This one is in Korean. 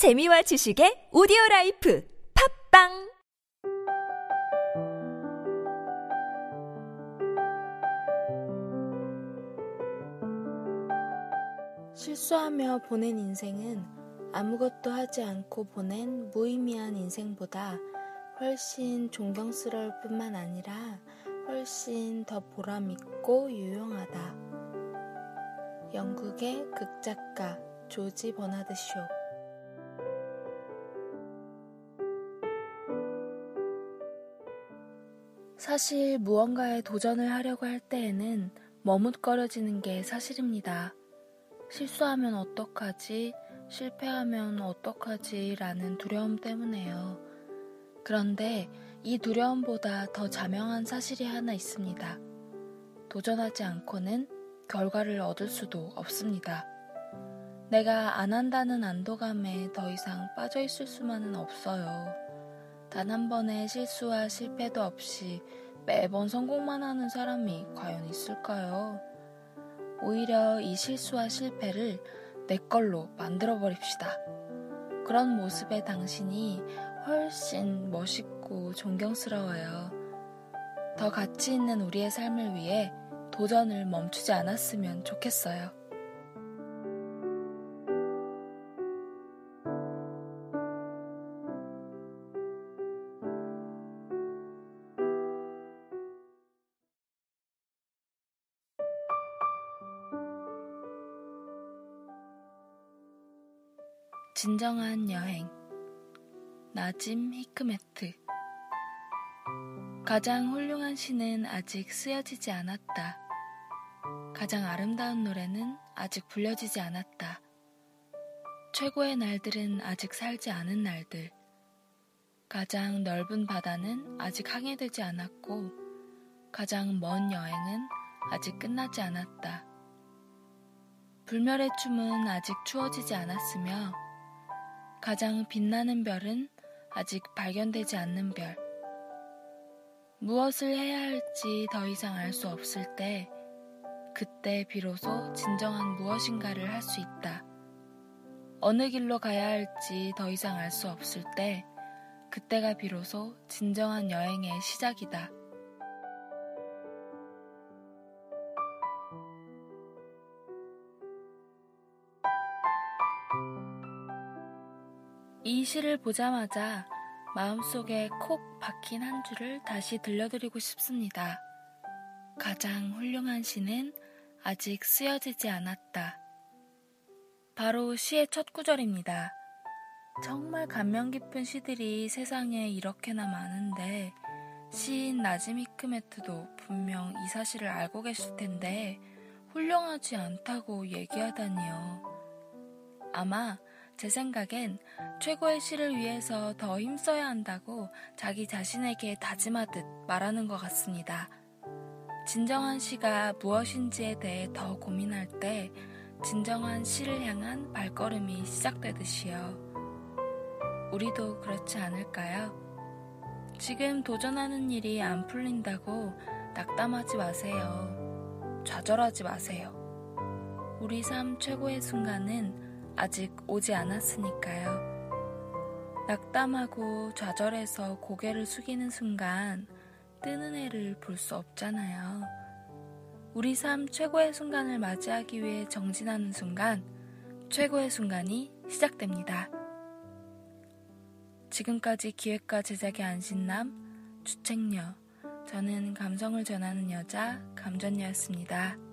재미와 지식의 오디오 라이프 팟빵 실수하며 보낸 인생은 아무것도 하지 않고 보낸 무의미한 인생보다 훨씬 존경스러울 뿐만 아니라 훨씬 더 보람있고 유용하다. 영국의 극작가 조지 버나드 쇼 사실 무언가에 도전을 하려고 할 때에는 머뭇거려지는 게 사실입니다. 실수하면 어떡하지? 실패하면 어떡하지? 라는 두려움 때문에요. 그런데 이 두려움보다 더 자명한 사실이 하나 있습니다. 도전하지 않고는 결과를 얻을 수도 없습니다. 내가 안 한다는 안도감에 더 이상 빠져 있을 수만은 없어요. 단 한 번의 실수와 실패도 없이 매번 성공만 하는 사람이 과연 있을까요? 오히려 이 실수와 실패를 내 걸로 만들어 버립시다. 그런 모습의 당신이 훨씬 멋있고 존경스러워요. 더 가치 있는 우리의 삶을 위해 도전을 멈추지 않았으면 좋겠어요. 진정한 여행 나짐 히크메트 가장 훌륭한 시는 아직 쓰여지지 않았다. 가장 아름다운 노래는 아직 불려지지 않았다. 최고의 날들은 아직 살지 않은 날들. 가장 넓은 바다는 아직 항해되지 않았고, 가장 먼 여행은 아직 끝나지 않았다. 불멸의 춤은 아직 추워지지 않았으며, 가장 빛나는 별은 아직 발견되지 않는 별. 무엇을 해야 할지 더 이상 알 수 없을 때, 그때 비로소 진정한 무엇인가를 할 수 있다. 어느 길로 가야 할지 더 이상 알 수 없을 때, 그때가 비로소 진정한 여행의 시작이다. 이 시를 보자마자 마음속에 콕 박힌 한 줄을 다시 들려드리고 싶습니다. 가장 훌륭한 시는 아직 쓰여지지 않았다. 바로 시의 첫 구절입니다. 정말 감명 깊은 시들이 세상에 이렇게나 많은데 시인 나지미 크메트도 분명 이 사실을 알고 계실 텐데 훌륭하지 않다고 얘기하다니요. 아마 제 생각엔 최고의 시를 위해서 더 힘써야 한다고 자기 자신에게 다짐하듯 말하는 것 같습니다. 진정한 시가 무엇인지에 대해 더 고민할 때 진정한 시를 향한 발걸음이 시작되듯이요. 우리도 그렇지 않을까요? 지금 도전하는 일이 안 풀린다고 낙담하지 마세요. 좌절하지 마세요. 우리 삶 최고의 순간은 아직 오지 않았으니까요. 낙담하고 좌절해서 고개를 숙이는 순간 뜨는 해를 볼 수 없잖아요. 우리 삶 최고의 순간을 맞이하기 위해 정진하는 순간, 최고의 순간이 시작됩니다. 지금까지 기획과 제작의 안신남, 주책녀, 저는 감성을 전하는 여자, 감전녀였습니다.